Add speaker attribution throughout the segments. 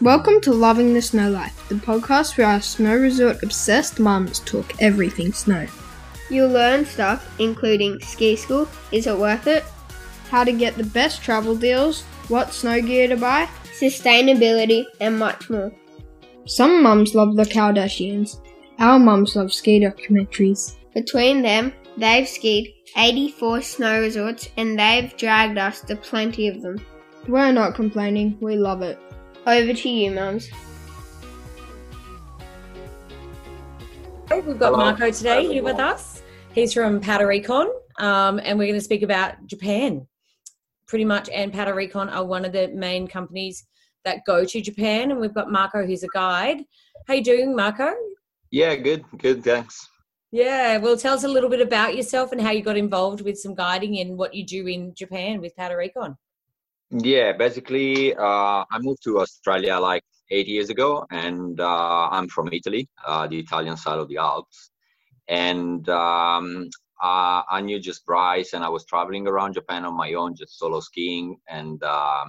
Speaker 1: Welcome to Loving the Snow Life, the podcast where our snow resort obsessed mums talk everything snow.
Speaker 2: You'll learn stuff including ski school, is it worth it,
Speaker 1: How to get the best travel deals, what snow gear to buy.
Speaker 2: sustainability, and much more.
Speaker 1: Some mums love the Kardashians. Our mums love ski documentaries.
Speaker 2: Between them, they've skied 84 snow resorts and they've dragged us to plenty of them.
Speaker 1: We're not complaining, we love it.
Speaker 2: Over to you, mums.
Speaker 3: We've got
Speaker 4: Hello.
Speaker 3: Marco today here with us. He's from Powder Recon, um, and we're going to speak about Japan. Pretty much, and Powder Recon are one of the main companies that go to Japan, and we've got Marco, who's a guide. How you doing, Marco?
Speaker 4: Yeah, good, good, thanks.
Speaker 3: Yeah, well, tell us a little bit about yourself and how you got involved with some guiding and what you do in Japan with Powder Recon.
Speaker 4: Yeah, basically, uh, I moved to Australia like eight years ago, and uh, I'm from Italy, uh, the Italian side of the Alps. And um, uh, I knew just Bryce, and I was traveling around Japan on my own, just solo skiing, and uh,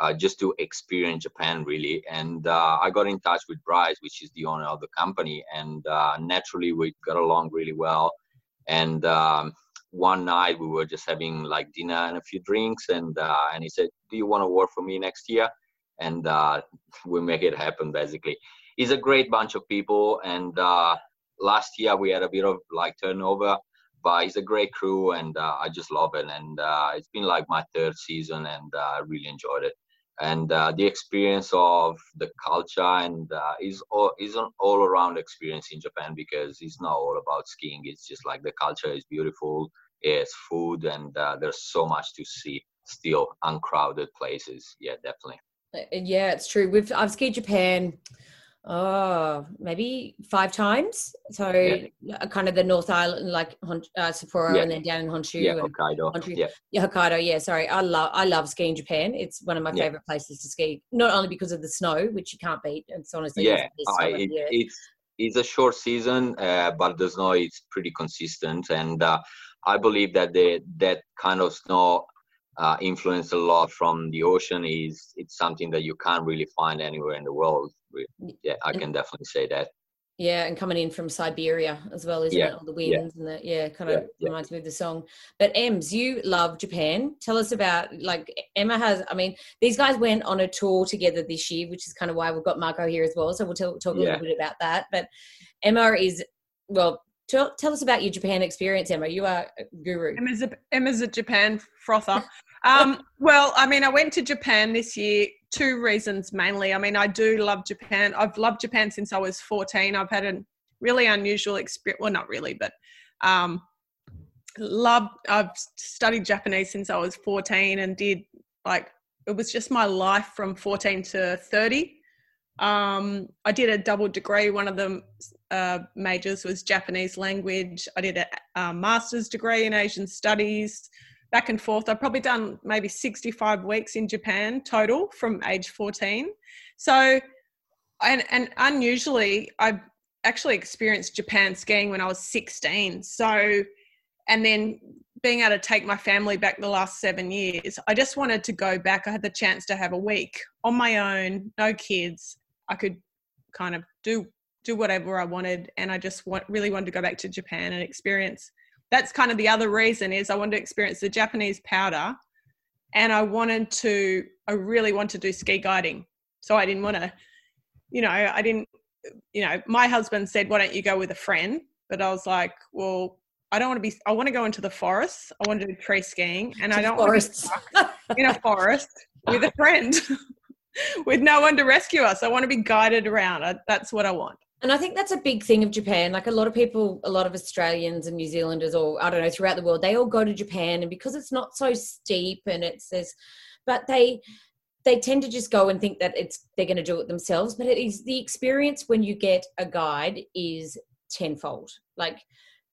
Speaker 4: uh, just to experience Japan really. And I got in touch with Bryce, which is the owner of the company, and naturally we got along really well. And um, one night we were just having like dinner and a few drinks, and uh, and he said, "Do you want to work for me next year?" And uh, we make it happen. Basically, he's a great bunch of people, and uh, last year we had a bit of like turnover. But he's a great crew, and uh, I just love it. And uh, it's been like my third season, and uh, I really enjoyed it and uh, the experience of the culture and uh, is all is an all around experience in Japan because it's not all about skiing. It's just like the culture is beautiful, it's food, and uh, there's so much to see. Still uncrowded places. Yeah, definitely.
Speaker 3: Uh, Yeah, it's true. We've I've skied Japan, oh, maybe five times. So uh, kind of the North Island, like uh, Sapporo,
Speaker 4: Yeah.
Speaker 3: and then down in Honshu.
Speaker 4: Yeah, Hokkaido.
Speaker 3: Honshu.
Speaker 4: Yeah,
Speaker 3: yeah, Hokkaido. Yeah, sorry. I love I love skiing Japan. It's one of my
Speaker 4: Yeah.
Speaker 3: favorite places to ski. Not only because of the snow, which you can't beat. It's honestly
Speaker 4: yeah. I, it, it's it's a short season, uh, but the snow is pretty consistent, and uh, I believe that the that kind of snow uh, influence a lot from the ocean is it's something that you can't really find anywhere in the world. Yeah, I can definitely say that.
Speaker 3: Yeah, and coming in from Siberia as well, isn't
Speaker 4: Yeah,
Speaker 3: it? All the
Speaker 4: yeah.
Speaker 3: winds and the yeah, kind of
Speaker 4: yeah.
Speaker 3: reminds me of the song. But Ems, you love Japan. Tell us about like Emma has. I mean, these guys went on a tour together this year, which is kind of why we've got Marco here as well. So we'll tell, talk a
Speaker 4: Yeah.
Speaker 3: little bit about that. But Emma is well. Tell, tell us about your Japan experience, Emma. You are a guru.
Speaker 5: Emma's a, Emma's a Japan frother. Um, well, I mean, I went to Japan this year. Two reasons mainly. I mean, I do love Japan. I've loved Japan since I was 14. I've had a really unusual experience. Well, not really, but um, love. I've studied Japanese since I was 14 and did like it was just my life from 14 to 30. Um, I did a double degree. One of the uh, majors was Japanese language. I did a, a master's degree in Asian studies. Back and forth. I've probably done maybe 65 weeks in Japan total from age 14. So, and, and unusually, I actually experienced Japan skiing when I was 16. So, and then being able to take my family back the last seven years, I just wanted to go back. I had the chance to have a week on my own, no kids. I could kind of do do whatever I wanted, and I just want, really wanted to go back to Japan and experience. That's kind of the other reason is I wanted to experience the Japanese powder, and I wanted to. I really want to do ski guiding, so I didn't want to. You know, I didn't. You know, my husband said, "Why don't you go with a friend?" But I was like, "Well, I don't want to be. I want to go into the forest. I want to do tree skiing, and I don't want to be stuck in a forest with a friend." with no one to rescue us. I want to be guided around. I, that's what I want.
Speaker 3: And I think that's a big thing of Japan. Like a lot of people, a lot of Australians and New Zealanders, or I don't know, throughout the world, they all go to Japan, and because it's not so steep and it's says, but they they tend to just go and think that it's they're going to do it themselves. But it is the experience when you get a guide is tenfold. Like,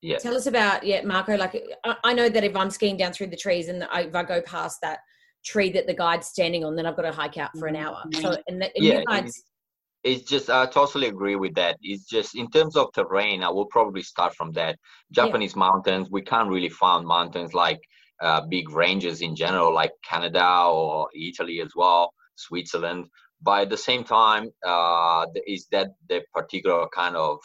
Speaker 4: Yeah.
Speaker 3: tell us about yeah, Marco. Like, I, I know that if I'm skiing down through the trees and I, if I go past that tree that the guide's standing on, then I've got to hike out for an mm-hmm. hour. So, and, that, and
Speaker 4: Yeah,
Speaker 3: you guys,
Speaker 4: It's just I totally agree with that. It's just in terms of terrain, I will probably start from that. Japanese mountains, we can't really find mountains like uh, big ranges in general, like Canada or Italy as well, Switzerland. but at the same time uh, is that the particular kind of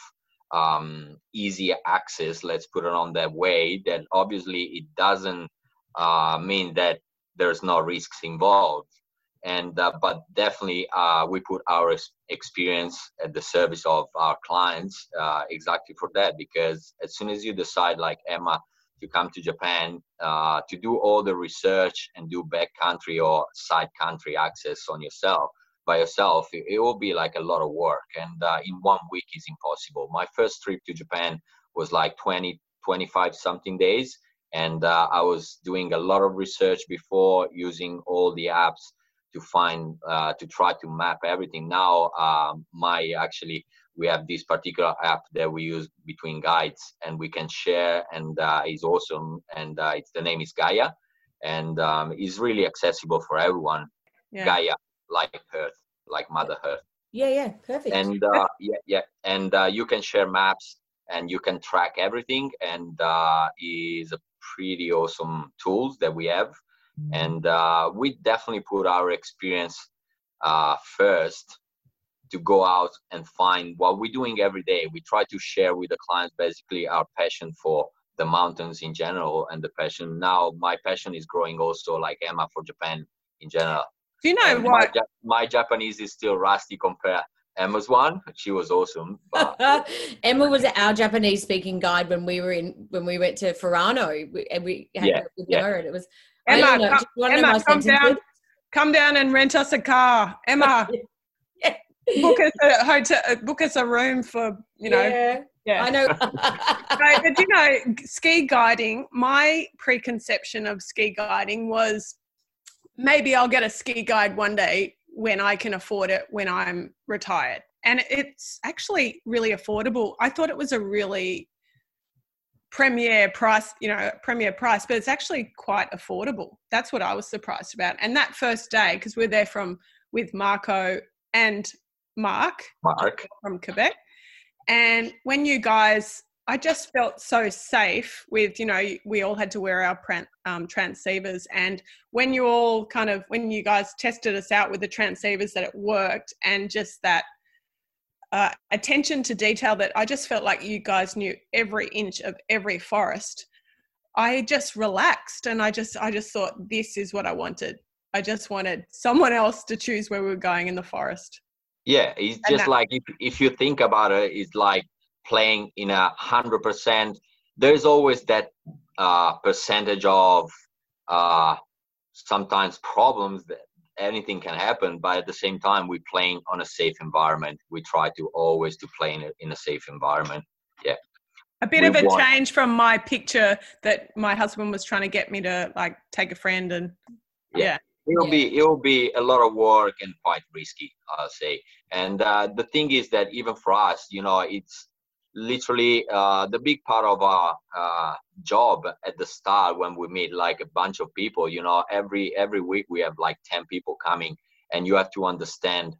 Speaker 4: um, easy access let's put it on that way that obviously it doesn't uh, mean that there's no risks involved and uh, but definitely uh, we put our experience at the service of our clients uh, exactly for that because as soon as you decide like emma to come to japan uh, to do all the research and do back country or side country access on yourself by yourself it, it will be like a lot of work. And uh, in one week is impossible. My first trip to japan was like 20 25 something days. And uh, i was doing a lot of research before using all the apps to find uh, to try to map everything. Now um, my actually we have this particular app that we use between guides and we can share and uh, it's awesome and uh, it's the name is gaia and um, it's really accessible for everyone. Yeah. gaia like earth like mother earth.
Speaker 3: Yeah yeah perfect.
Speaker 4: And uh, yeah yeah and uh, you can share maps and you can track everything and uh, is a pretty awesome tools that we have and uh, we definitely put our experience uh, first to go out and find what we're doing every day we try to share with the clients basically our passion for the mountains in general and the passion now my passion is growing also like emma for japan in general
Speaker 5: do you know
Speaker 4: and
Speaker 5: what
Speaker 4: my, my japanese is still rusty compared Emma's one. She was awesome. But
Speaker 3: Emma was our Japanese speaking guide when we were in when we went to Furano and we had
Speaker 4: Yeah,
Speaker 3: with
Speaker 4: yeah.
Speaker 3: her and it was
Speaker 5: Emma,
Speaker 3: know,
Speaker 5: come,
Speaker 3: do you wanna know
Speaker 5: Emma come down, come down and rent us a car. Emma, book us a hotel, uh, book us a room for you know.
Speaker 3: yeah,
Speaker 5: Yeah.
Speaker 3: I know.
Speaker 5: No, but you know, ski guiding. My preconception of ski guiding was maybe I'll get a ski guide one day when I can afford it when I'm retired, and it's actually really affordable. I thought it was a really premier price, you know, premier price, but it's actually quite affordable. That's what I was surprised about. And that first day, because we're there from with Marco and Mark
Speaker 4: Mark,
Speaker 5: from Quebec. And when you guys, I just felt so safe with, you know, we all had to wear our um, transceivers. And when you all kind of, when you guys tested us out with the transceivers, that it worked and just that uh, attention to detail that I just felt like you guys knew every inch of every forest. I just relaxed and I just, I just thought this is what I wanted. I just wanted someone else to choose where we were going in the forest.
Speaker 4: yeah, it's
Speaker 5: And
Speaker 4: just
Speaker 5: that-
Speaker 4: like if if you think about it, it's like playing in a hundred percent. There's always that uh, percentage of uh, sometimes problems that anything can happen, but at the same time, we're playing on a safe environment. We try to always to play in a, in a safe environment.
Speaker 5: Yeah a bit
Speaker 4: We
Speaker 5: of a
Speaker 4: want-
Speaker 5: change from my picture that my husband was trying to get me to like take a friend and yeah,
Speaker 4: It'll
Speaker 3: Yeah.
Speaker 4: be it'll be a lot of work and quite risky, I'll say. And uh, the thing is that even for us, you know, it's literally uh, the big part of our uh, job at the start when we meet like a bunch of people. You know, every every week we have like ten people coming, and you have to understand,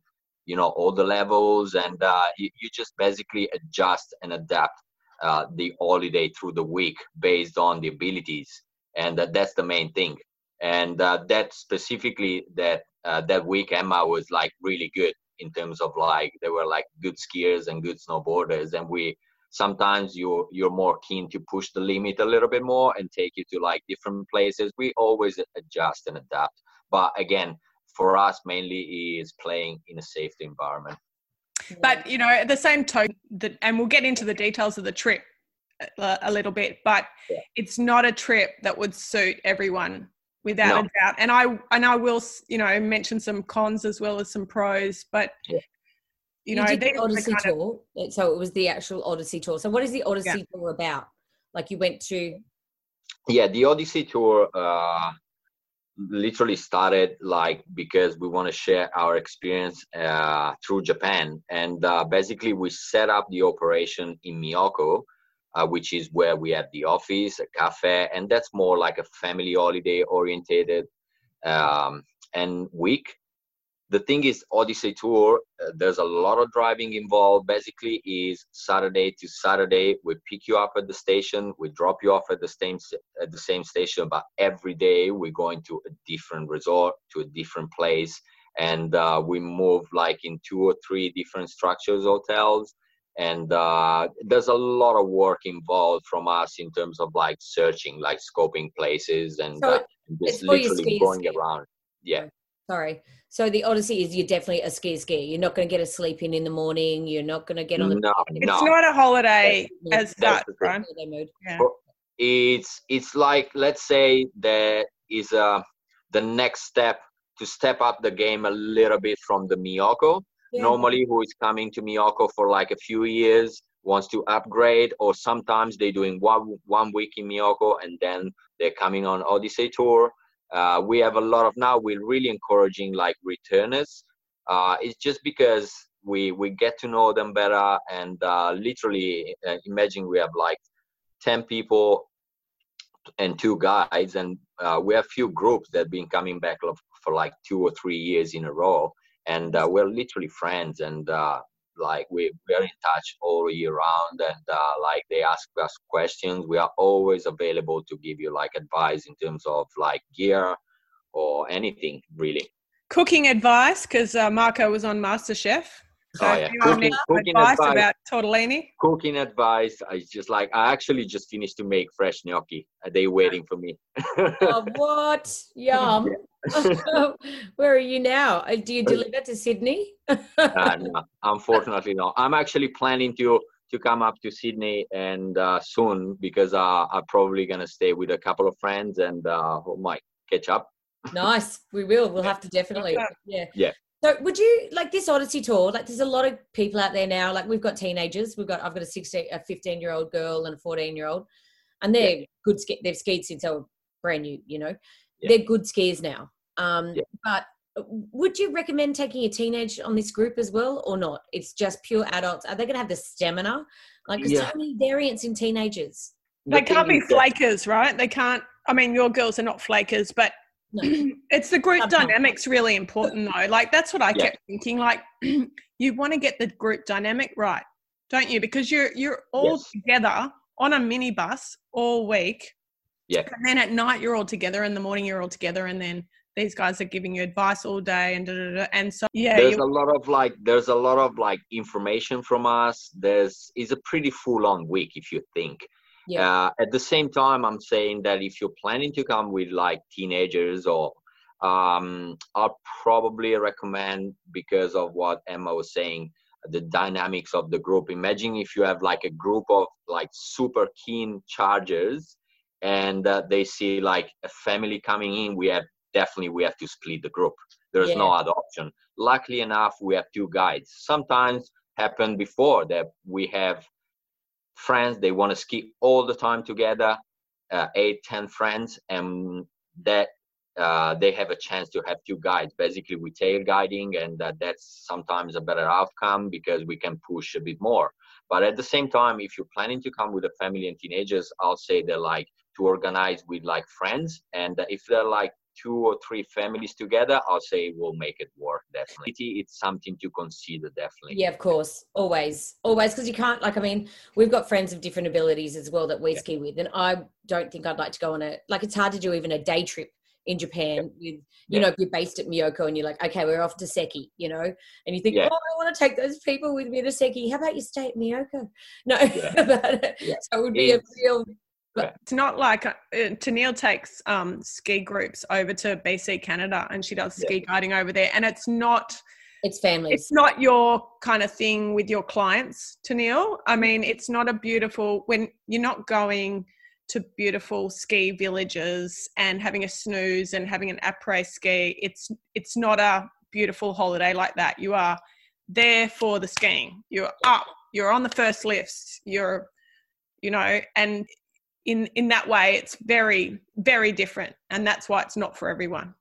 Speaker 4: you know, all the levels, and uh, you, you just basically adjust and adapt uh, the holiday through the week based on the abilities, and that that's the main thing and uh, that specifically that uh, that week emma was like really good in terms of like they were like good skiers and good snowboarders and we sometimes you're you're more keen to push the limit a little bit more and take you to like different places we always adjust and adapt but again for us mainly is playing in a safe environment
Speaker 5: but you know at the same token that and we'll get into the details of the trip a, a little bit but
Speaker 4: Yeah.
Speaker 5: it's not a trip that would suit everyone without
Speaker 4: No.
Speaker 5: a doubt and i and i will you know mention some cons as well as some pros but
Speaker 4: Yeah.
Speaker 5: You know
Speaker 3: did
Speaker 5: these
Speaker 3: the
Speaker 5: are the
Speaker 3: Odyssey
Speaker 5: of-
Speaker 3: tour. So it was the actual Odyssey tour. So what is the Odyssey tour about? Like you went to
Speaker 4: yeah the odyssey tour uh literally started like because we want to share our experience uh through japan and uh, basically we set up the operation in myoko uh, which is where we have the office a cafe and that's more like a family holiday orientated um and week the thing is odyssey tour uh, there's a lot of driving involved. Basically is saturday to saturday we pick you up at the station we drop you off at the same at the same station but every day we're going to a different resort to a different place and uh, we move like in two or three different structures hotels and uh, there's a lot of work involved from us in terms of like searching like scoping places and
Speaker 3: So
Speaker 4: uh, just
Speaker 3: it's for your
Speaker 4: literally going around. Yeah
Speaker 3: Sorry. So the Odyssey is you're definitely a ski ski. You're not going to get a sleep in in the morning. You're not going to get on the.
Speaker 4: no
Speaker 5: It's not a holiday as
Speaker 4: that's
Speaker 5: such, right? Yeah.
Speaker 4: it's it's like let's say there is a the next step to step up the game a little bit from the Myoko.
Speaker 3: Yeah.
Speaker 4: Normally, who is coming to Myoko for like a few years wants to upgrade, or sometimes they're doing one one week in Myoko and then they're coming on Odyssey tour. Uh, we have a lot of now. We're really encouraging like returners. Uh, it's just because we we get to know them better, and uh, literally uh, imagine we have like 10 people and two guides and uh, we have few groups that have been coming back for like two or three years in a row and uh, we're literally friends and uh, like we, we're in touch all year round and uh, like they ask us questions we are always available to give you like advice in terms of like gear or anything really
Speaker 5: Cooking advice because uh, Marco was on MasterChef. So
Speaker 4: Oh, yeah. Cooking- cooking
Speaker 5: advice,
Speaker 4: advice.
Speaker 5: about tortellini.
Speaker 4: cooking advice i just like i actually just finished to make fresh gnocchi Uh, they waiting for me
Speaker 3: Oh, what? Yum. Where are you now? Uh, Do you deliver to Sydney?
Speaker 4: uh, no, unfortunately no i'm actually planning to to come up to sydney and uh, soon because uh, i'm probably gonna stay with a couple of friends and uh, might catch up
Speaker 3: Nice. We will. We'll have to definitely. Yeah.
Speaker 4: Yeah.
Speaker 3: So would you like this Odyssey tour? Like there's a lot of people out there now. Like we've got teenagers. We've got I've got a 16 a 15 year old girl and a 14 year old. And they're good ski they've skied since they were brand new, you know.
Speaker 4: Yeah.
Speaker 3: They're good skiers now. Um
Speaker 4: Yeah.
Speaker 3: but would you recommend taking a teenage on this group as well or not? It's just pure adults. Are they going to have the stamina? Like there's
Speaker 4: Yeah.
Speaker 3: so many variants in teenagers.
Speaker 5: They
Speaker 4: The
Speaker 5: can't be
Speaker 4: is that-
Speaker 5: flakers, right? They can't. I mean, your girls are not flakers, but
Speaker 3: No.
Speaker 5: it's the group
Speaker 3: Sometimes.
Speaker 5: dynamics really important though. Like that's what I
Speaker 4: Yeah.
Speaker 5: kept thinking. Like you want to get the group dynamic right, don't you? Because you're you're all
Speaker 4: Yes.
Speaker 5: together on a minibus all week.
Speaker 4: Yeah.
Speaker 5: And then at night you're all together. In the morning you're all together, and then these guys are giving you advice all day and da, da, da. and so yeah.
Speaker 4: there's
Speaker 5: you-
Speaker 4: a lot of like there's a lot of like information from us there's it's a pretty full on week if you think
Speaker 3: Yeah.
Speaker 4: uh, at the same time i'm saying that if you're planning to come with like teenagers or um i'll probably recommend because of what emma was saying the dynamics of the group imagine if you have like a group of like super keen chargers and uh, they see like a family coming in we have definitely we have to split the group. There's no other option. Luckily enough we have two guides. Sometimes happened before that we have friends they want to ski all the time together uh, eight ten friends and that uh, they have a chance to have two guides. Basically we tail guiding and uh, that's sometimes a better outcome because we can push a bit more. But at the same time if you're planning to come with a family and teenagers i'll say they're like to organize with like friends. And if they're like two or three families together i'll say we'll make it work definitely it's something to consider definitely
Speaker 3: Yeah, of course. Always. Always. Because you can't, like, I mean, we've got friends of different abilities as well that we
Speaker 4: Yeah.
Speaker 3: ski with. And I don't think I'd like to go on a, like, it's hard to do even a day trip in Japan with, you
Speaker 4: Yeah.
Speaker 3: know, if you're based at Myoko and you're like, okay, we're off to Seki, you know, and you think,
Speaker 4: Yeah.
Speaker 3: oh, I want to take those people with me to Seki. How about you stay at Myoko? No,
Speaker 4: Yeah. Yeah.
Speaker 3: so it would be a
Speaker 4: It's-
Speaker 3: real,
Speaker 5: it's not like uh, Tennille takes um, ski groups over to BC Canada and she does
Speaker 4: Yeah.
Speaker 5: ski guiding over there, and it's not
Speaker 3: it's family.
Speaker 5: it's not your kind of thing with your clients, Tennille. I mean, it's not a beautiful when you're not going to beautiful ski villages and having a snooze and having an après ski. It's it's not a beautiful holiday like that. You are there for the skiing. You're up. You're on the first lifts. You're, you know, and in in that way, it's very very different, and that's why it's not for everyone.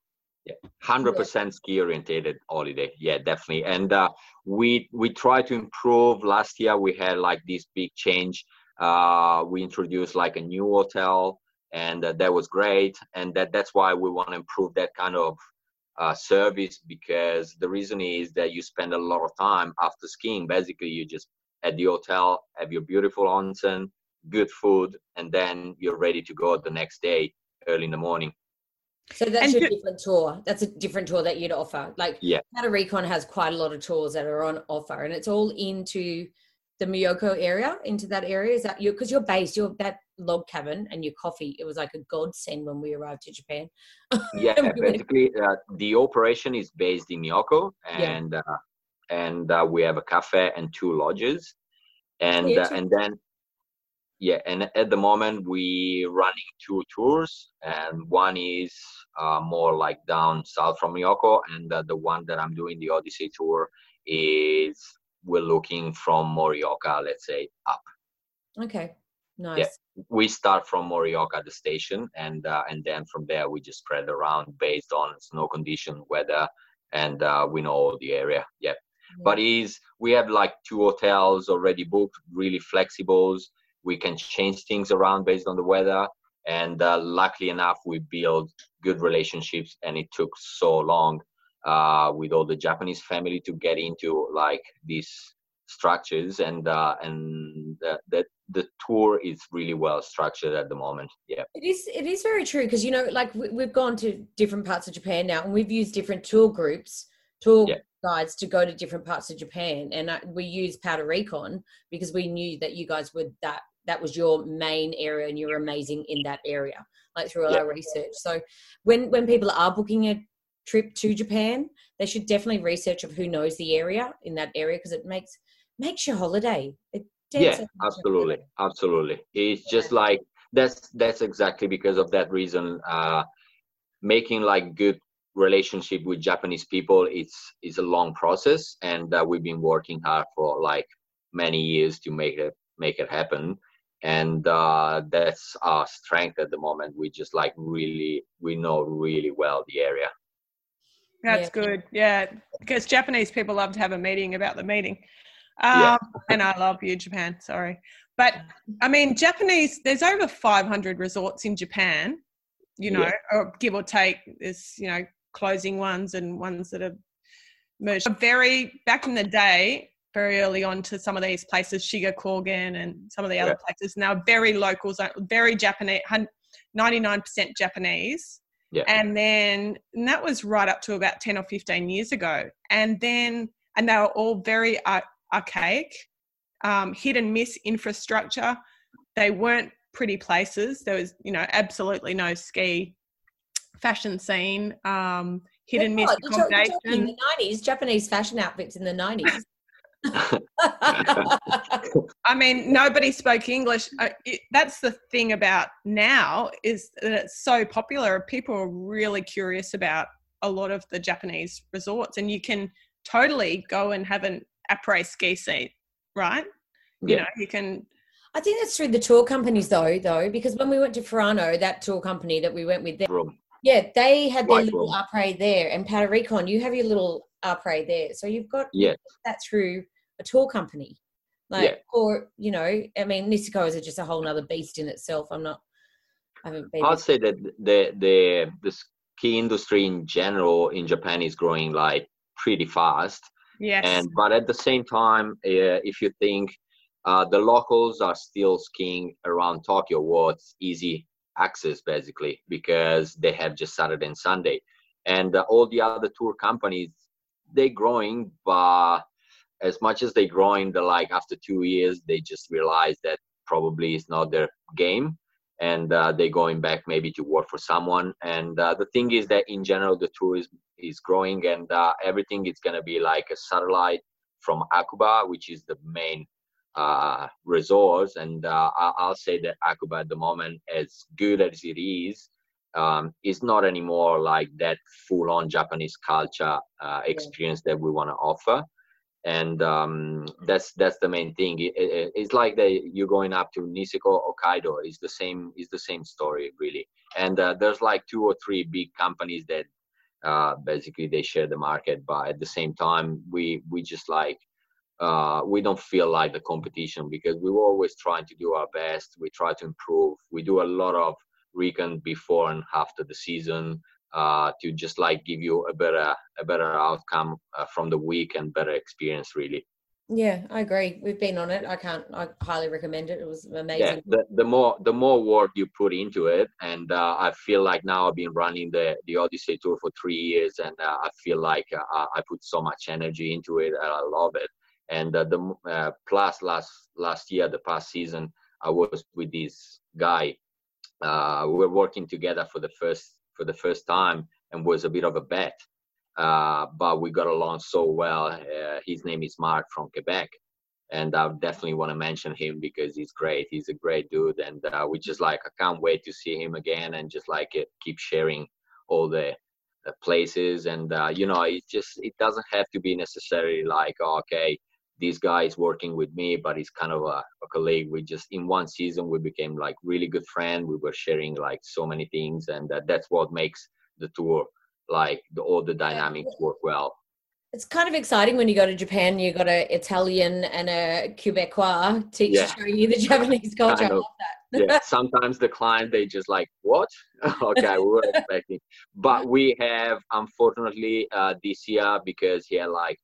Speaker 4: yeah hundred percent ski orientated holiday. Yeah, definitely. And uh, we we try to improve. Last year we had like this big change. Uh, we introduced like a new hotel, and uh, that was great. And that that's why we want to improve that kind of uh, service because the reason is that you spend a lot of time after skiing. Basically, you just at the hotel have your beautiful onsen, good food, and then you're ready to go the next day early in the morning.
Speaker 3: So that's
Speaker 5: And
Speaker 3: your
Speaker 5: do-
Speaker 3: different tour. That's a different tour that you'd offer. Like
Speaker 4: Yeah.
Speaker 3: Recon has quite a lot of tours that are on offer, and it's all into the Myoko area, into that area. Is that you? Because you're based, you're that log cabin and your coffee. It was like a godsend when we arrived to Japan.
Speaker 4: yeah
Speaker 3: We
Speaker 4: basically uh, the operation is based in Myoko
Speaker 3: Yeah.
Speaker 4: and uh, and uh, we have a cafe and two lodges and
Speaker 3: Yeah,
Speaker 4: uh, and then yeah and at the moment we running two tours and one is uh, more like down south from Myoko and uh, the one that I'm doing the Odyssey tour is we're looking from Morioka let's say up
Speaker 3: Okay, nice.
Speaker 4: Yeah, we start from Morioka, the station, and uh, and then from there we just spread around based on snow condition, weather, and uh, we know the area. Yeah, but is we have like two hotels already booked, really flexibles. We can change things around based on the weather, and uh, luckily enough, we build good relationships, and it took so long uh, with all the Japanese family to get into like these structures and uh, and that the tour is really well structured at the moment yeah
Speaker 3: It is. It is very true because you know, like we, we've gone to different parts of Japan now, and we've used different tour groups, tour
Speaker 4: Yeah.
Speaker 3: guides to go to different parts of Japan, and uh, we used Powder Recon because we knew that you guys would that that was your main area, and you're amazing in that area, like through all
Speaker 4: Yeah.
Speaker 3: our research. So when when people are booking a trip to Japan, they should definitely research of who knows the area in that area because it makes makes your holiday. It
Speaker 4: yeah
Speaker 3: set makes your
Speaker 4: absolutely absolutely it's just like that's that's exactly because of that reason uh making like good relationship with japanese people it's it's a long process and uh, we've been working hard for like many years to make it make it happen and uh that's our strength at the moment we just like really we know really well the area
Speaker 5: That's
Speaker 3: Yeah.
Speaker 5: good. Yeah, because Japanese people love to have a meeting about the meeting. Um,
Speaker 4: Yeah.
Speaker 5: and I love you, Japan. Sorry. But I mean, Japanese, there's over 500 resorts in Japan, you know,
Speaker 4: Yeah.
Speaker 5: or give or take. There's, you know, closing ones and ones that are merged. Very, back in the day, very early on to some of these places, Shiga Kogen and some of the other places, now very locals, very Japanese, 99% Japanese.
Speaker 4: Yeah.
Speaker 5: And then and that was right up to about 10 or 15 years ago. And then and they were all very ar- archaic um, hit and miss infrastructure. They weren't pretty places. There was you know absolutely no ski fashion scene um, hit and miss
Speaker 3: What? You're talking in the nineties, Japanese fashion outfits in the nineties.
Speaker 5: I mean, nobody spoke English. Uh, it, that's the thing about now is that it's so popular. People are really curious about a lot of the Japanese resorts, and you can totally go and have an après ski seat, right? You know, you can.
Speaker 3: I think that's through the tour companies though, though, because when we went to Furano, that tour company that we went with, there, yeah, they had their
Speaker 4: White
Speaker 3: little
Speaker 4: room.
Speaker 3: après there, and Powder Recon, you have your little après there, so you've got
Speaker 4: yeah
Speaker 3: that through a tour company, like,
Speaker 4: Yeah.
Speaker 3: or you know, I mean, Niseko is just a whole nother beast in itself. I'm not, I haven't been.
Speaker 4: I'd say that the the the ski industry in general in Japan is growing like pretty fast.
Speaker 5: Yes.
Speaker 4: And but at the same time, uh, if you think uh, the locals are still skiing around Tokyo, well, it's easy access basically because they have just Saturday and Sunday, and uh, all the other tour companies they're growing, but as much as they're growing, they're like after two years they just realize that probably it's not their game and uh, they're going back maybe to work for someone. And uh, the thing is that in general, the tourism is growing, and uh, everything is going to be like a satellite from Akuba, which is the main uh, resort. And uh, I'll say that Akuba at the moment, as good as it is, um, is not anymore like that full-on Japanese culture uh, experience that we want to offer and um, that's that's the main thing. It, it, it's like that you're going up to Niseko, Hokkaido. It's the same. It's the same story, really. And uh, there's like two or three big companies that uh, basically they share the market, but at the same time, we we just like uh, we don't feel like the competition because we were always trying to do our best. We try to improve. We do a lot of recon before and after the season uh, to just like give you a better a better outcome uh, from the week and better experience really
Speaker 3: Yeah, I agree. We've been on it. I can't. I highly recommend it. It was
Speaker 4: Yeah,
Speaker 3: amazing.
Speaker 4: the, the more the more work you put into it, and uh, I feel like now I've been running the the Odyssey tour for three years, and uh, I feel like uh, I I put so much energy into it, and I love it. And uh, the uh, plus last last year, the past season, I was with this guy. Uh, we were working together for the first for the first time, and was a bit of a bet. Uh, but we got along so well. Uh, his name is Mark from Quebec, and I definitely want to mention him because he's great. He's a great dude, and uh, we just like I can't wait to see him again and just like it, keep sharing all the, the places. And uh, you know, it just it doesn't have to be necessarily like oh, okay, this guy is working with me, but he's kind of a, a colleague. We just in one season we became like really good friends. We were sharing like so many things, and uh, that's what makes the tour like the, all the dynamics work well.
Speaker 3: It's kind of exciting when you go to Japan. You got a Italian and a Quebecois teach
Speaker 4: Yeah.
Speaker 3: showing you the Japanese culture. I love that.
Speaker 4: yeah sometimes the client they just like what okay we were expecting but we have unfortunately uh this year because he had like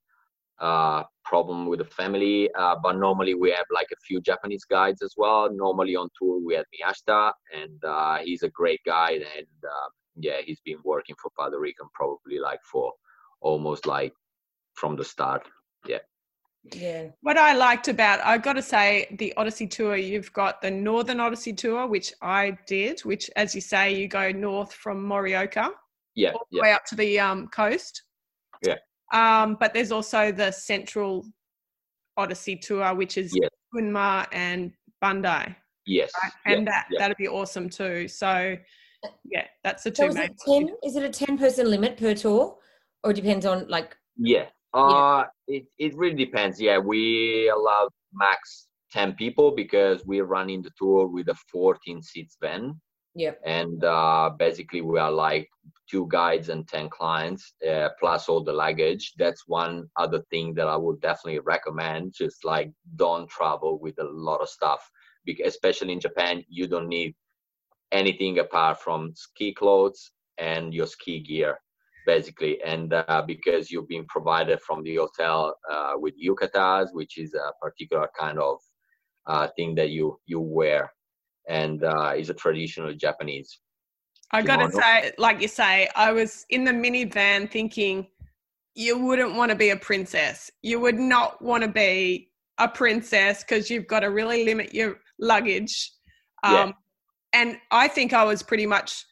Speaker 4: uh problem with the family uh but normally we have like a few japanese guides as well normally on tour we have miyashita and uh he's a great guide and uh, yeah he's been working for Powder Recon probably like for almost like from the start Yeah.
Speaker 3: Yeah.
Speaker 5: What I liked about, I've got to say, the Odyssey tour, you've got the Northern Odyssey tour, which I did, which, as you say, you go north from Morioka
Speaker 4: yeah
Speaker 5: all the
Speaker 4: yeah
Speaker 5: way up to the um, coast.
Speaker 4: Yeah.
Speaker 5: Um, but there's also the Central Odyssey tour, which is
Speaker 4: Yes.
Speaker 5: Gunma and Bandai.
Speaker 4: yes
Speaker 5: Right?
Speaker 4: yeah,
Speaker 5: And that,
Speaker 4: yeah.
Speaker 5: that'd be awesome too. So, yeah, that's the
Speaker 3: So
Speaker 5: two
Speaker 3: is
Speaker 5: main
Speaker 3: it ten? Is it a ten person limit per tour, or it depends on like?
Speaker 4: Yeah. Uh it, it really depends. Yeah, we allow max 10 people because we're running the tour with a 14 seats van.
Speaker 3: Yep.
Speaker 4: And uh basically we are like two guides and 10 clients uh, plus all the luggage. That's one other thing that I would definitely recommend. Just like don't travel with a lot of stuff because especially in Japan, you don't need anything apart from ski clothes and your ski gear basically and uh, because you've been provided from the hotel uh, with yukatas which is a particular kind of uh, thing that you you wear and uh, is a traditional japanese
Speaker 5: I got to
Speaker 4: kimono.
Speaker 5: say, like you say, I was in the minivan thinking you wouldn't want to be a princess. You would not want to be a princess because you've got to really limit your luggage. Um,
Speaker 4: Yeah.
Speaker 5: And I think I was pretty much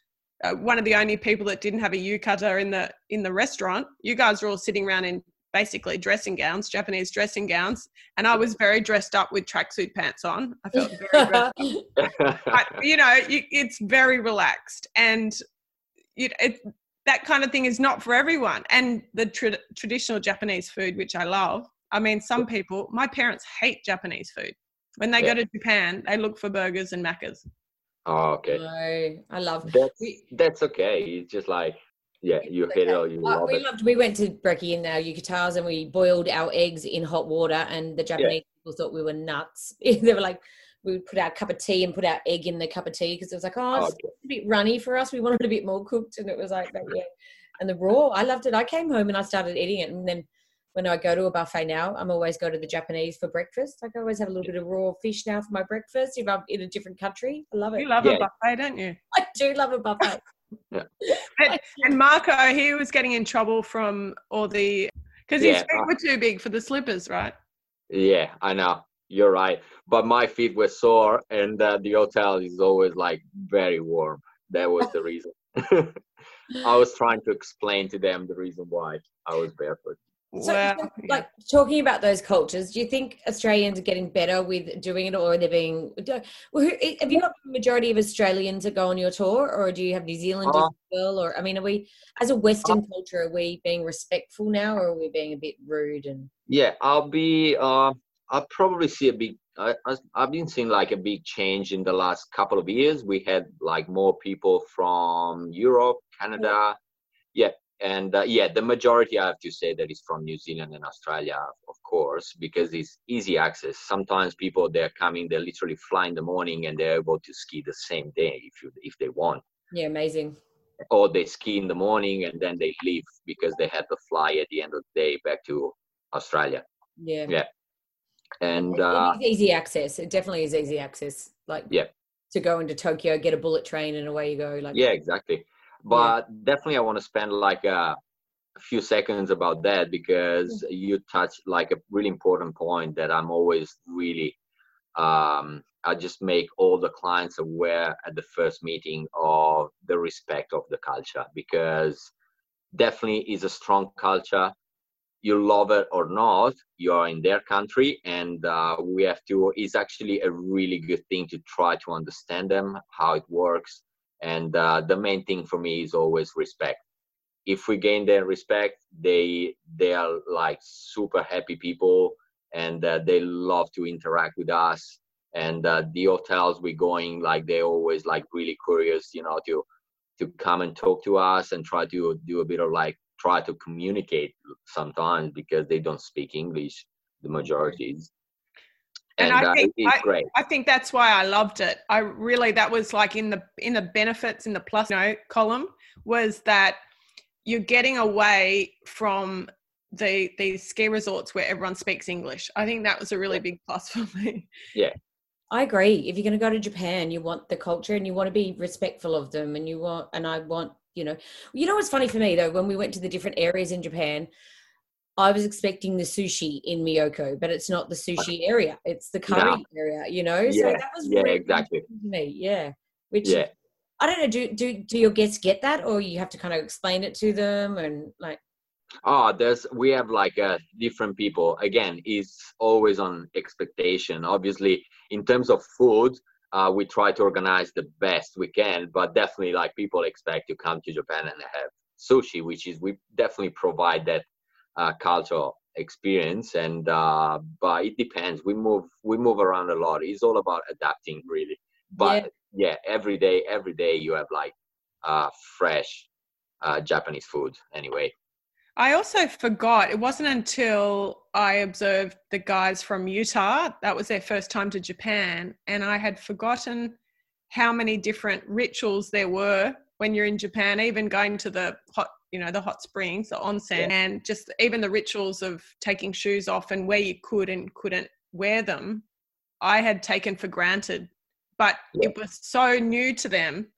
Speaker 5: uh, one of the only people that didn't have a yukata in the in the restaurant. You guys were all sitting around in basically dressing gowns, Japanese dressing gowns, and I was very dressed up with tracksuit pants on. I felt very dressed I, you know, you, it's very relaxed, and you, it, that kind of thing is not for everyone. And the tra- traditional Japanese food, which I love. I mean, some people, my parents hate Japanese food. When they
Speaker 4: Yeah.
Speaker 5: go to Japan, they look for burgers and Maccas.
Speaker 4: oh, okay
Speaker 3: No, I love.
Speaker 4: that's
Speaker 3: We-
Speaker 4: that's okay it's just like yeah you hate it or you love
Speaker 3: we
Speaker 4: it
Speaker 3: loved. We went to brekkie in our yukatas and we boiled our eggs in hot water, and the Japanese people thought we were nuts. they were like, we would put our cup of tea and put our egg in the cup of tea because it was like, oh,
Speaker 4: Oh,
Speaker 3: it's
Speaker 4: okay.
Speaker 3: a bit runny for us. We wanted a bit more cooked, and it was like, but yeah. And the raw, I loved it. I came home and I started eating it, and then when I go to a buffet now, I'm always go to the Japanese for breakfast. Like I always have a little bit of raw fish now for my breakfast if I'm in a different country. I love it.
Speaker 5: You love
Speaker 4: Yeah.
Speaker 5: a buffet, don't you?
Speaker 3: I do love a buffet.
Speaker 5: And Marco, he was getting in trouble from all the because his
Speaker 4: Yeah,
Speaker 5: feet were too big for the slippers, right?
Speaker 4: yeah i know. You're right. But my feet were sore and uh, the hotel is always like very warm. That was the reason. I was trying to explain to them the reason why i was barefoot
Speaker 3: So,
Speaker 5: well, yeah.
Speaker 3: like talking about those cultures, do you think Australians are getting better with doing it, or are they being? Well, who, have you got the majority of Australians that go on your tour, or do you have New Zealanders
Speaker 4: Uh,
Speaker 3: as well? Or I mean, are we as a Western culture, are we being respectful now, or are we being a bit rude? And
Speaker 4: yeah i'll be uh i'll probably see a big I, I- i've been seeing like a big change in the last couple of years we had like more people from europe canada yeah and uh, yeah the majority i have to say that is from new zealand and australia of course because it's easy access sometimes people they're coming they literally fly in the morning and they're able to ski the same day if you if they want
Speaker 3: yeah, amazing.
Speaker 4: or they ski in the morning and then they leave because they had to fly at the end of the day back to australia
Speaker 3: Yeah,
Speaker 4: Yeah. and uh,
Speaker 3: easy access. It definitely is easy access. Like
Speaker 4: Yeah.
Speaker 3: to go into Tokyo, get a bullet train, and away you go. Like
Speaker 4: yeah exactly but definitely i want to spend like a, few seconds about that because you touched like a really important point that i'm always really um i just make all the clients aware at the first meeting of the respect of the culture because definitely is a strong culture. You love it or not you're in their country and uh, we have to it's actually a really good thing to try to understand them how it works and uh, the main thing for me is always respect. If we gain their respect they they are like super happy people and uh, they love to interact with us. And uh, the hotels we're going like they always like really curious you know to to come and talk to us and try to do a bit of like try to communicate sometimes because they don't speak english the majorities
Speaker 5: And
Speaker 4: and,
Speaker 5: I
Speaker 4: uh,
Speaker 5: think
Speaker 4: it- it's great
Speaker 5: I think that's why I loved it. I really that was like in the in the benefits in the plus note column was that you're getting away from the these ski resorts where everyone speaks English. I think that was a really big plus for me. Yeah.
Speaker 3: I agree. If you're going to go to Japan, you want the culture and you want to be respectful of them, and you want, and I want, you know, you know what's funny for me though, when we went to the different areas in Japan, I was expecting the sushi in Myoko, but it's not the sushi area; it's the curry area. You know, so that was
Speaker 4: yeah,
Speaker 3: really
Speaker 4: exactly.
Speaker 3: me. Yeah, which
Speaker 4: yeah
Speaker 3: I don't know. Do do do your guests get that, or you have to kind of explain it to them and like?
Speaker 4: Oh, there's we have like uh, different people. Again, it's always on expectation. Obviously, in terms of food, uh, we try to organize the best we can, but definitely like people expect to come to Japan and have sushi, which is we definitely provide that uh, cultural experience. And uh, but it depends. We move we move around a lot. It's all about adapting, really. But yeah, every day, every day you have like uh, fresh uh, Japanese food. Anyway.
Speaker 5: I also forgot, it wasn't until I observed the guys from Utah, that was their first time to Japan, and I had forgotten how many different rituals there were when you're in Japan, even going to the hot, you know, the hot springs, the onsen,
Speaker 4: Yeah.
Speaker 5: and just even the rituals of taking shoes off and where you could and couldn't wear them. I had taken for granted, but
Speaker 4: Yeah.
Speaker 5: it was so new to them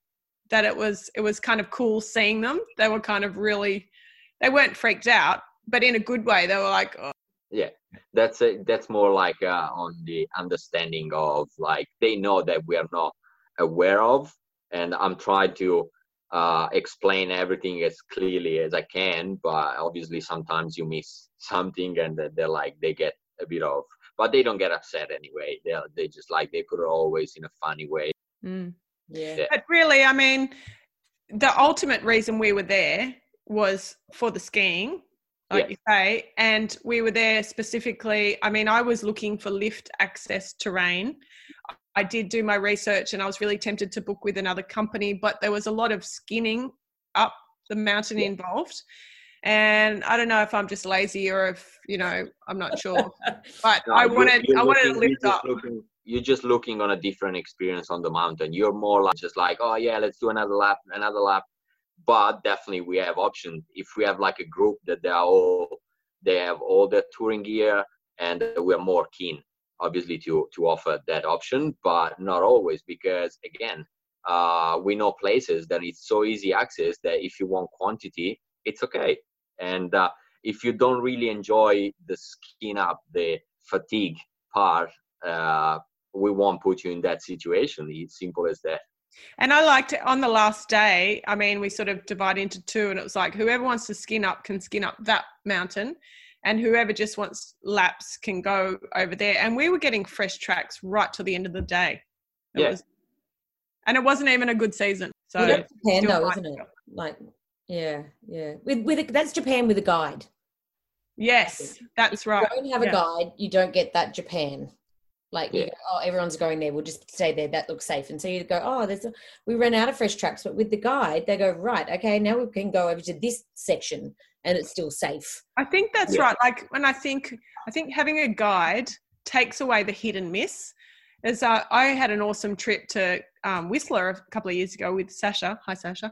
Speaker 5: that it was it was kind of cool seeing them. They were kind of really they weren't freaked out, but in a good way. They were like, oh, Yeah.
Speaker 4: that's a, that's more like uh, on the understanding of like they know that we are not aware of and i'm trying to uh, explain everything as clearly as i can but obviously sometimes you miss something and they're like they get a bit of but they don't get upset anyway they they just like they put it always in a funny way
Speaker 5: mm.
Speaker 3: Yeah.
Speaker 4: Yeah.
Speaker 5: but really, I mean, the ultimate reason we were there was for the skiing, like
Speaker 4: Yeah.
Speaker 5: you say, and we were there specifically. I mean, I was looking for lift access terrain. I did do my research and I was really tempted to book with another company, but there was a lot of skinning up the mountain
Speaker 4: Yeah.
Speaker 5: involved. And I don't know if I'm just lazy or if, you know, I'm not sure. But
Speaker 4: No,
Speaker 5: I wanted
Speaker 4: you're
Speaker 5: I wanted to lift
Speaker 4: you're
Speaker 5: up.
Speaker 4: just looking- you're just looking on a different experience on the mountain. You're more like just like, oh yeah, let's do another lap, another lap. But definitely we have options. If we have like a group that they are all they have all the touring gear and we're more keen obviously to to offer that option, but not always because again, uh, we know places that it's so easy access that if you want quantity, it's okay. And uh, if you don't really enjoy the skin up, the fatigue part, uh, we won't put you in that situation. It's simple as that.
Speaker 5: And I liked it on the last day. I mean, we sort of divide into two, and it was like whoever wants to skin up can skin up that mountain, and whoever just wants laps can go over there. And we were getting fresh tracks right till the end of the day. It
Speaker 4: Yeah.
Speaker 5: was, and it wasn't even a good season. So
Speaker 3: Well, that's Japan though, isn't it? Like, yeah, yeah. With with a, that's Japan with a guide.
Speaker 5: yes, that's
Speaker 3: right. You don't have
Speaker 5: Yeah.
Speaker 3: a guide, you don't get that Japan. Like, you
Speaker 4: Yeah.
Speaker 3: go, oh, everyone's going there. We'll just stay there. That looks safe. And so you go, oh, there's a, we ran out of fresh tracks. But with the guide, they go, right, okay, now we can go over to this section, and it's still safe.
Speaker 5: I think that's
Speaker 4: Yeah.
Speaker 5: right. Like when I think, I think having a guide takes away the hit and miss. As uh, I had an awesome trip to um, Whistler a couple of years ago with Sasha. Hi, Sasha.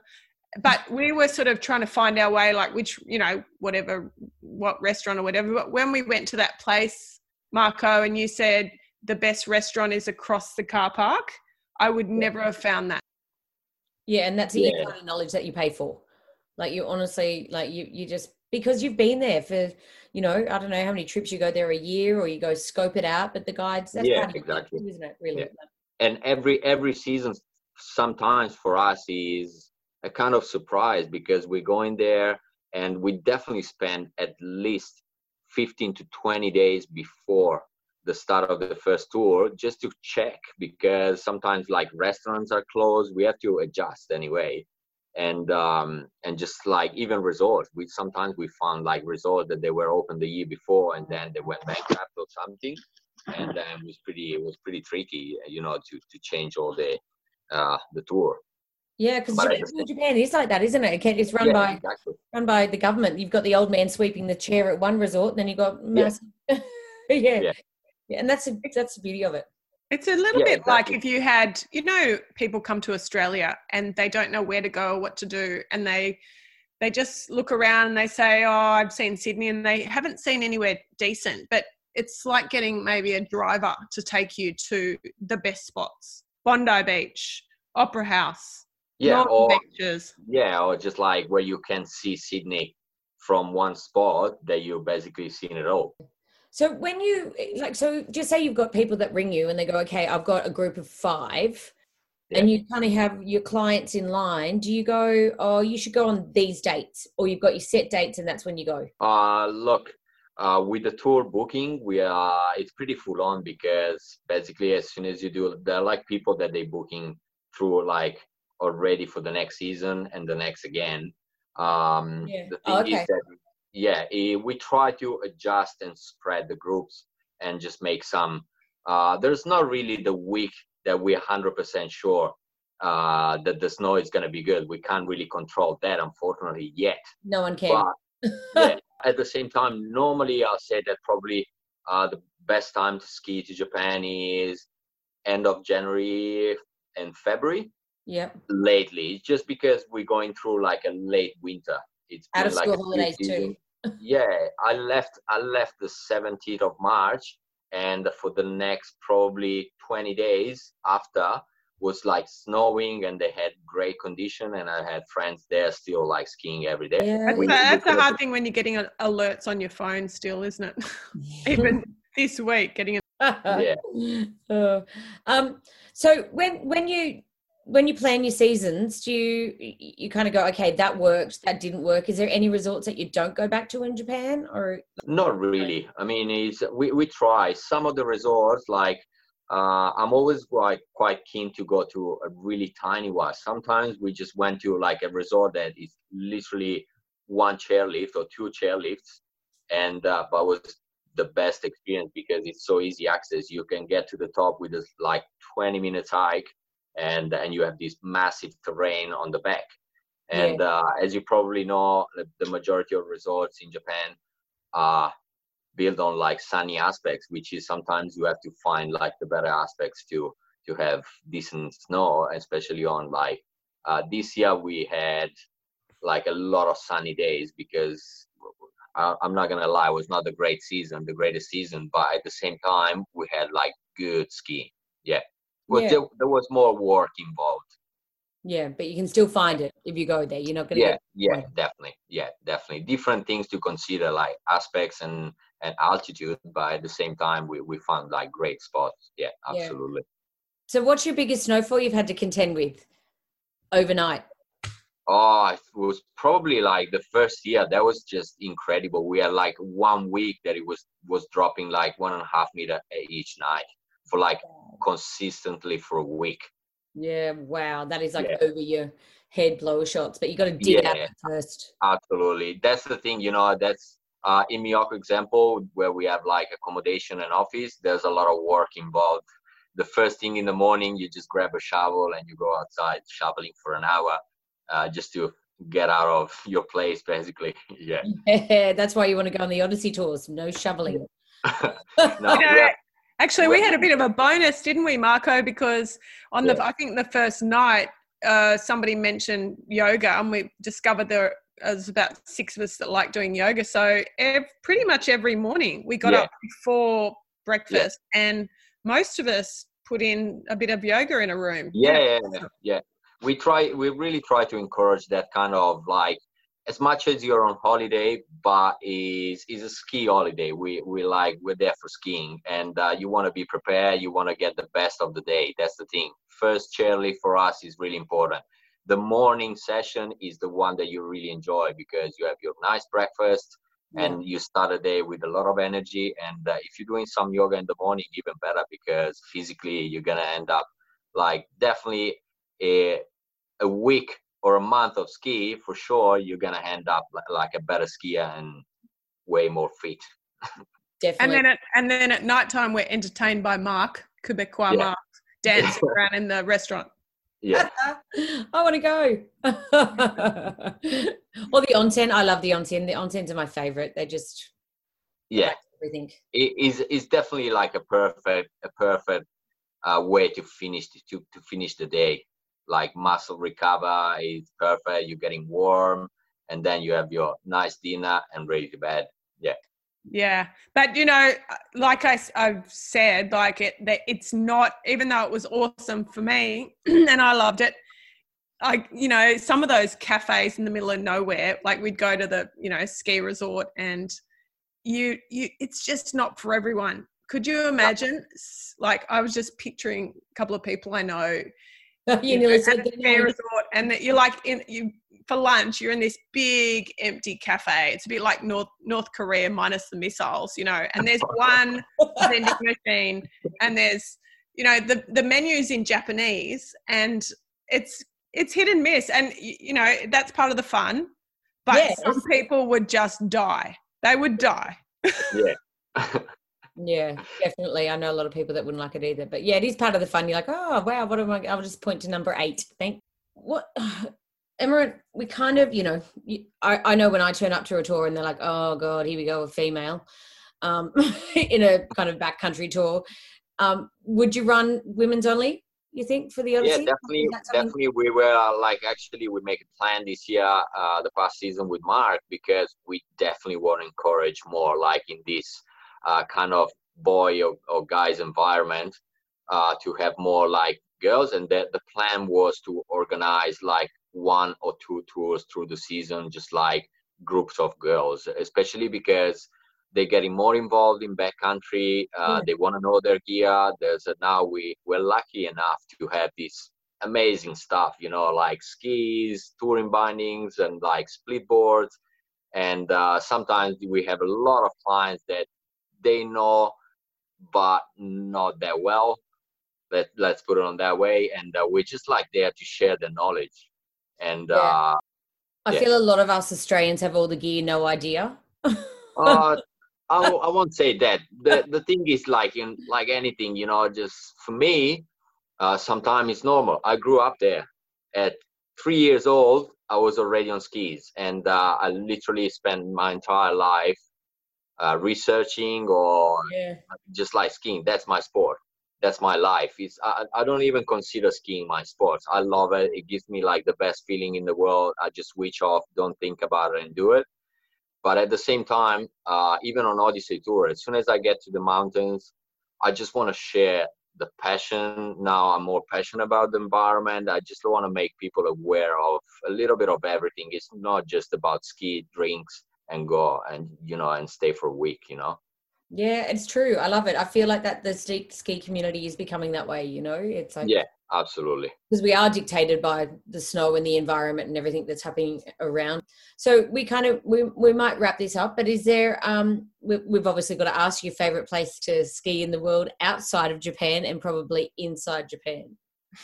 Speaker 5: But we were sort of trying to find our way, like which, you know, whatever, what restaurant or whatever. But when we went to that place, Marco, and you said the best restaurant is across the car park, I would never have found that.
Speaker 3: Yeah, and that's the kind of knowledge that you pay for. Like you honestly, like you, you just because you've been there for, you know, I don't know how many trips you go there a year, or you go scope it out. But the guides, that's
Speaker 4: Yeah,
Speaker 3: part of
Speaker 4: exactly.
Speaker 3: too, isn't it? Really?
Speaker 4: Yeah. and every every season sometimes for us is a kind of surprise because we go in there and we definitely spend at least 15 to 20 days before the start of the first tour just to check because sometimes like restaurants are closed we have to adjust anyway and um and just like even resorts we sometimes we found like resorts that they were open the year before and then they went bankrupt or something and then it was pretty it was pretty tricky you know to to change all the uh the tour
Speaker 3: Yeah, because Japan. Japan is like that, isn't it? It It's run
Speaker 4: Yeah,
Speaker 3: by
Speaker 4: exactly.
Speaker 3: run by the government. You've got the old man sweeping the chair at one resort, and then you've got massive. yeah.
Speaker 4: Yeah.
Speaker 3: yeah, and that's a, that's the beauty of it.
Speaker 5: It's a little
Speaker 4: Yeah,
Speaker 5: bit like if you had, you know, people come to Australia and they don't know where to go or what to do, and they they just look around and they say, "Oh, I've seen Sydney," and they haven't seen anywhere decent. But it's like getting maybe a driver to take you to the best spots: Bondi Beach, Opera House,
Speaker 4: yeah
Speaker 5: Northern
Speaker 4: or
Speaker 5: Beaches.
Speaker 4: yeah or just like where you can see sydney from one spot that you're basically seeing it all
Speaker 3: So when you like, so just say you've got people that ring you and they go, "Okay, I've got a group of five, and you kind of have your clients in line. Do you go, "Oh, you should go on these dates," or you've got your set dates and that's when you go?
Speaker 4: Uh, look, uh, with the tour booking, we are it's pretty full on because basically as soon as you do, they're like people that they're booking through like already for the next season and the next again. Um,
Speaker 3: Yeah.
Speaker 4: The thing
Speaker 3: Oh,
Speaker 4: is
Speaker 3: okay.
Speaker 4: that yeah, eh, we try to adjust and spread the groups and just make some. Uh, there's not really the week that we're 100% sure uh, that the snow is going to be good. We can't really control that, unfortunately, yet
Speaker 3: No one can.
Speaker 4: but yeah, at the same time, normally I'll say that probably uh, the best time to ski to Japan is end of January and February.
Speaker 3: Yeah.
Speaker 4: Lately, It's just because we're going through like a late winter. It's
Speaker 3: Out
Speaker 4: been
Speaker 3: of
Speaker 4: like
Speaker 3: school
Speaker 4: a few
Speaker 3: holidays too.
Speaker 4: yeah, I left. I left the 17th of March, and for the next probably 20 days after was like snowing, and they had great condition, and I had friends there still like skiing every day.
Speaker 3: Yeah.
Speaker 5: That's,
Speaker 4: We-
Speaker 5: the, that's the hard thing when you're getting alerts on your phone still, isn't it? Even this week, getting a
Speaker 4: Yeah.
Speaker 3: Uh, um, so when when you when you plan your seasons, do you you kind of go, okay, that worked, that didn't work? Is there any resorts that you don't go back to in Japan, or
Speaker 4: Not really. I mean, it's we, we try some of the resorts. Like uh, I'm always quite quite keen to go to a really tiny one. Sometimes we just went to like a resort that is literally one chairlift or two chairlifts, and uh, but was the best experience because it's so easy access. You can get to the top with this like 20 minutes hike, and and you have this massive terrain on the back. And uh, as you probably know, the- majority of resorts in Japan are built on like sunny aspects, which is sometimes you have to find like the better aspects to to have decent snow, especially on like uh, this year we had like a lot of sunny days because I, I'm not gonna lie, it was not the great season, the greatest season, but at the same time we had like good skiing. Yeah, well,
Speaker 3: Yeah.
Speaker 4: there, there was more work involved.
Speaker 3: yeah, but you can still find it if you go there. You're not going to
Speaker 4: yeah yeah definitely yeah definitely different things to consider like aspects and and altitude but at the same time we, we found like great spots yeah
Speaker 3: Yeah.
Speaker 4: absolutely
Speaker 3: So, what's your biggest snowfall you've had to contend with overnight?
Speaker 4: oh it was probably like the first year that was just incredible we had like one week that it was was dropping like one and a half meter each night for like consistently for a week
Speaker 3: Yeah, wow, that is like
Speaker 4: Yeah.
Speaker 3: over your head blower shots, but you got to dig out first.
Speaker 4: Absolutely. That's the thing, you know, that's uh, in Myoko example where we have like accommodation and office, there's a lot of work involved. The first thing in the morning, you just grab a shovel and you go outside shoveling for an hour uh, just to get out of your place, basically. yeah.
Speaker 3: Yeah, that's why you want to go on the Odyssey tours. No shoveling.
Speaker 4: No, yeah.
Speaker 5: Actually, we had a bit of a bonus, didn't we, Marco? Because on the, I think the first night, uh, somebody mentioned yoga, and we discovered there was about six of us that like doing yoga. So ev- pretty much every morning we got
Speaker 4: Yeah.
Speaker 5: up before breakfast, and most of us put in a bit of yoga in a room.
Speaker 4: Yeah, yeah, yeah, yeah. We try. We really try to encourage that kind of like as much as you're on holiday, but is is a ski holiday. We we like we're there for skiing, and uh, you want to be prepared. You want to get the best of the day. That's the thing. First chairlift for us is really important. The morning session is the one that you really enjoy because you have your nice breakfast and you start a day with a lot of energy. And uh, if you're doing some yoga in the morning, even better because physically you're gonna end up like definitely a a week or a month of ski for sure. You're gonna end up like a better skier and way more fit.
Speaker 5: Definitely. And then at, and then at night time, we're entertained by Mark Quebecois yeah. Mark dancing around in the restaurant.
Speaker 4: Yeah.
Speaker 3: I want to go. or the onsen. I love the onsen. The onsens are my favorite. They're just
Speaker 4: yeah.
Speaker 3: Everything.
Speaker 4: It is is definitely like a perfect a perfect uh, way to finish to to finish the day. Like muscle recover is perfect. You're getting warm, and then you have your nice dinner and ready to bed. Yeah.
Speaker 5: Yeah, but you know, like I, have said, like it, that it's not. Even though it was awesome for me, and I loved it. like you know, some of those cafes in the middle of nowhere, like we'd go to the, you know, ski resort, and you, you, it's just not for everyone. Could you imagine? Like, I was just picturing a couple of people I know.
Speaker 3: you, you know, at
Speaker 5: the ski resort, and that you're like in you for lunch you're in this big empty cafe. It's a bit like north north korea minus the missiles you know and there's one vending machine and there's you know the the menus in japanese and it's it's hit and miss and you know that's part of the fun but yes. some people would just die. They would die.
Speaker 4: Yeah
Speaker 3: yeah definitely i know a lot of people that wouldn't like it either but yeah it is part of the fun you're like oh wow what am i i'll just point to number eight thank what Emma, we kind of, you know, I, I know when I turn up to a tour and they're like, oh God, here we go, a female um, in a kind of backcountry tour. Um, would you run women's only, you think, for the Odyssey?
Speaker 4: Yeah, definitely. Definitely. We were like, actually, we make a plan this year, uh, the past season with Mark, because we definitely want to encourage more, like in this uh, kind of boy or, or guys environment, uh, to have more like girls. And that the plan was to organize like one or two tours through the season, just like groups of girls, especially because they're getting more involved in backcountry. Uh, yeah. They want to know their gear. There's a, now we we're lucky enough to have this amazing stuff, you know, like skis, touring bindings, and like split boards. And uh, sometimes we have a lot of clients that they know, but not that well. Let let's put it on that way. And uh, we're just like there to share the knowledge and yeah. uh,
Speaker 3: I yeah. feel a lot of us Australians have all the gear, no idea.
Speaker 4: uh, I, I won't say that. The the thing is like in like anything, you know, just for me, uh, sometimes it's normal. I grew up there. At three years old, I was already on skis, and uh, I literally spent my entire life uh, researching or yeah. just like skiing. That's my sport. That's my life. It's I, I don't even consider skiing my sport i love it. It gives me like the best feeling in the world. I just switch off don't think about it and do it. But at the same time uh, even on odyssey tour as soon as i get to the mountains i just want to share the passion. Now i'm more passionate about the environment. I just want to make people aware of a little bit of everything. It's not just about ski drinks and go and you know and stay for a week you know
Speaker 3: yeah, it's true. I love it. I feel like that the ski ski community is becoming that way. You know, it's like
Speaker 4: yeah, absolutely
Speaker 3: because we are dictated by the snow and the environment and everything that's happening around. So we kind of we we might wrap this up. But is there um we, we've obviously got to ask your favorite place to ski in the world outside of Japan and probably inside Japan.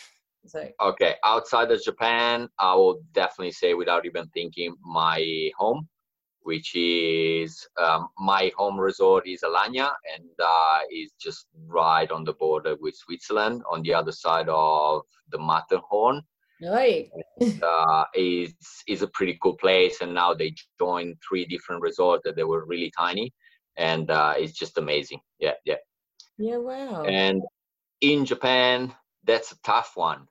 Speaker 3: So
Speaker 4: okay, outside of Japan, I will definitely say without even thinking my home which is um, my home resort is Alagna and uh, is just right on the border with Switzerland on the other side of the Matterhorn.
Speaker 3: Right.
Speaker 4: uh, is is a pretty cool place, and now they joined three different resorts that they were really tiny, and uh, it's just amazing. Yeah, yeah.
Speaker 3: Yeah, wow.
Speaker 4: And in Japan, that's a tough one.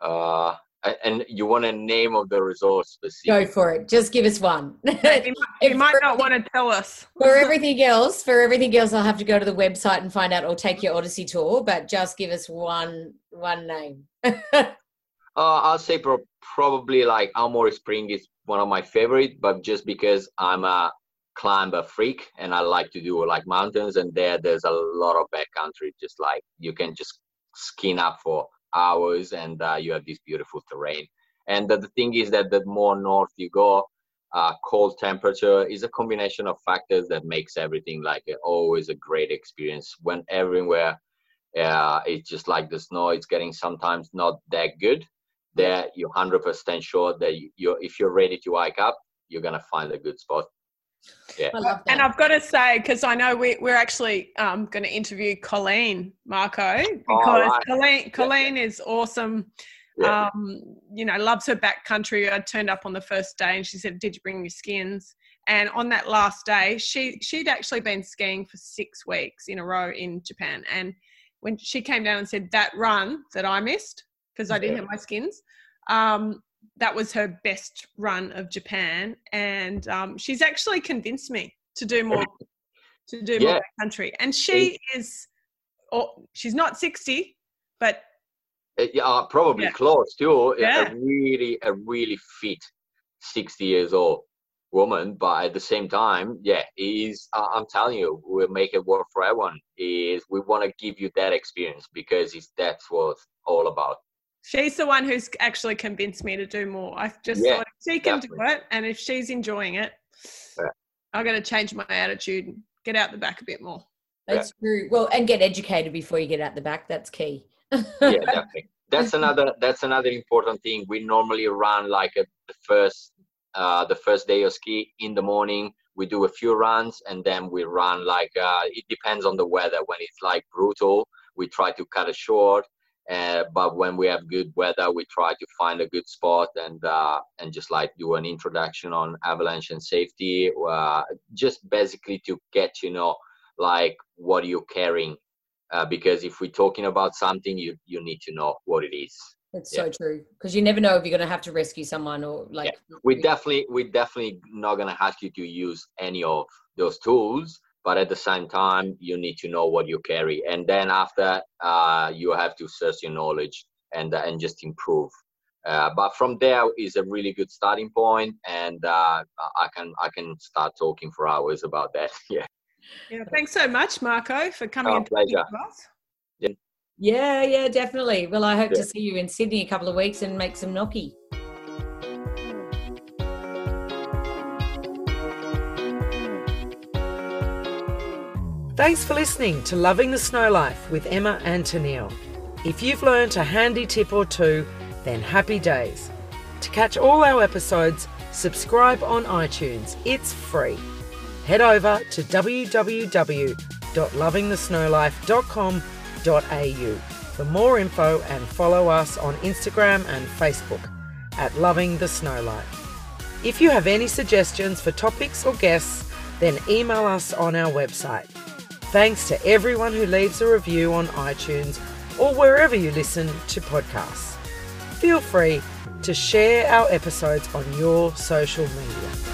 Speaker 4: Uh, And you want a name of the resource specific?
Speaker 3: Go for it. Just give us one.
Speaker 5: You might, might not want to tell us.
Speaker 3: for everything else, for everything else, I'll have to go to the website and find out, or take your Odyssey tour. But just give us one one name.
Speaker 4: Uh, I'll say pro- probably like Almore Spring is one of my favorite, but just because I'm a climber freak and I like to do like mountains, and there there's a lot of backcountry. Just like you can just skin up for hours, and uh, you have this beautiful terrain. And the, thing is that the more north you go, uh, cold temperature is a combination of factors that makes everything like a, always a great experience. When everywhere, uh, it's just like the snow, it's getting sometimes not that good there you're 100% sure that you, you're if you're ready to hike up you're gonna find a good spot yeah
Speaker 3: I love that.
Speaker 5: And I've got to say, because I know we, we're actually um, going to interview Colleen Marco, because
Speaker 4: right.
Speaker 5: Colleen, Colleen is awesome.
Speaker 4: yeah
Speaker 5: Um, you know, loves her backcountry. I turned up on the first day and she said, Did you bring your skins? And on that last day, she she'd actually been skiing for six weeks in a row in Japan. And when she came down and said that run that I missed because I didn't
Speaker 4: Yeah.
Speaker 5: have my skins, um, that was her best run of Japan. And um, she's actually convinced me to do more to do more
Speaker 4: Yeah.
Speaker 5: backcountry. And she is, oh, she's not sixty, but
Speaker 4: Uh, yeah, uh, probably
Speaker 5: Yeah.
Speaker 4: close too A-
Speaker 5: Yeah.
Speaker 4: a really a really fit 60 years old woman but at the same time yeah is uh, i'm telling you we'll make it work for everyone is we want to give you that experience because it's that's what it's all about
Speaker 5: She's the one who's actually convinced me to do more. I just
Speaker 4: Yeah,
Speaker 5: thought if she can do it, and if she's enjoying it,
Speaker 4: Yeah.
Speaker 5: I'm going to change my attitude and get out the back a bit more.
Speaker 3: That's true. Well, and get educated before you get out the back. That's key.
Speaker 4: yeah definitely that's another that's another important thing we normally run like a, the first uh the first day of ski in the morning we do a few runs and then we run like uh it depends on the weather when it's like brutal we try to cut it short uh, but when we have good weather we try to find a good spot and uh and just like do an introduction on avalanche and safety uh just basically to get to know like what you're carrying uh, because if we're talking about something you you need to know what it is
Speaker 3: That's
Speaker 4: Yeah.
Speaker 3: so true. Because you never know if you're going to have to rescue someone or like.
Speaker 4: we definitely we definitely not gonna ask you to use any of those tools but at the same time you need to know what you carry and then after uh, you have to search your knowledge and uh, and just improve uh, but from there is a really good starting point and uh, i can i can start talking for hours about that yeah
Speaker 5: Yeah, thanks so much, Marco, for coming
Speaker 4: Oh,
Speaker 5: and talking
Speaker 4: pleasure.
Speaker 5: to us.
Speaker 3: Yeah, yeah, definitely. Well, I hope
Speaker 4: Yeah.
Speaker 3: to see you in Sydney a couple of weeks and make some gnocchi.
Speaker 6: Thanks for listening to Loving the Snow Life with Emma and Tennille. If you've learnt a handy tip or two, then happy days. To catch all our episodes, subscribe on iTunes. It's free. Head over to www.lovingthesnowlife.com.au for more info and follow us on Instagram and Facebook at Loving the Snow Life. If you have any suggestions for topics or guests, then email us on our website. Thanks to everyone who leaves a review on iTunes or wherever you listen to podcasts. Feel free to share our episodes on your social media.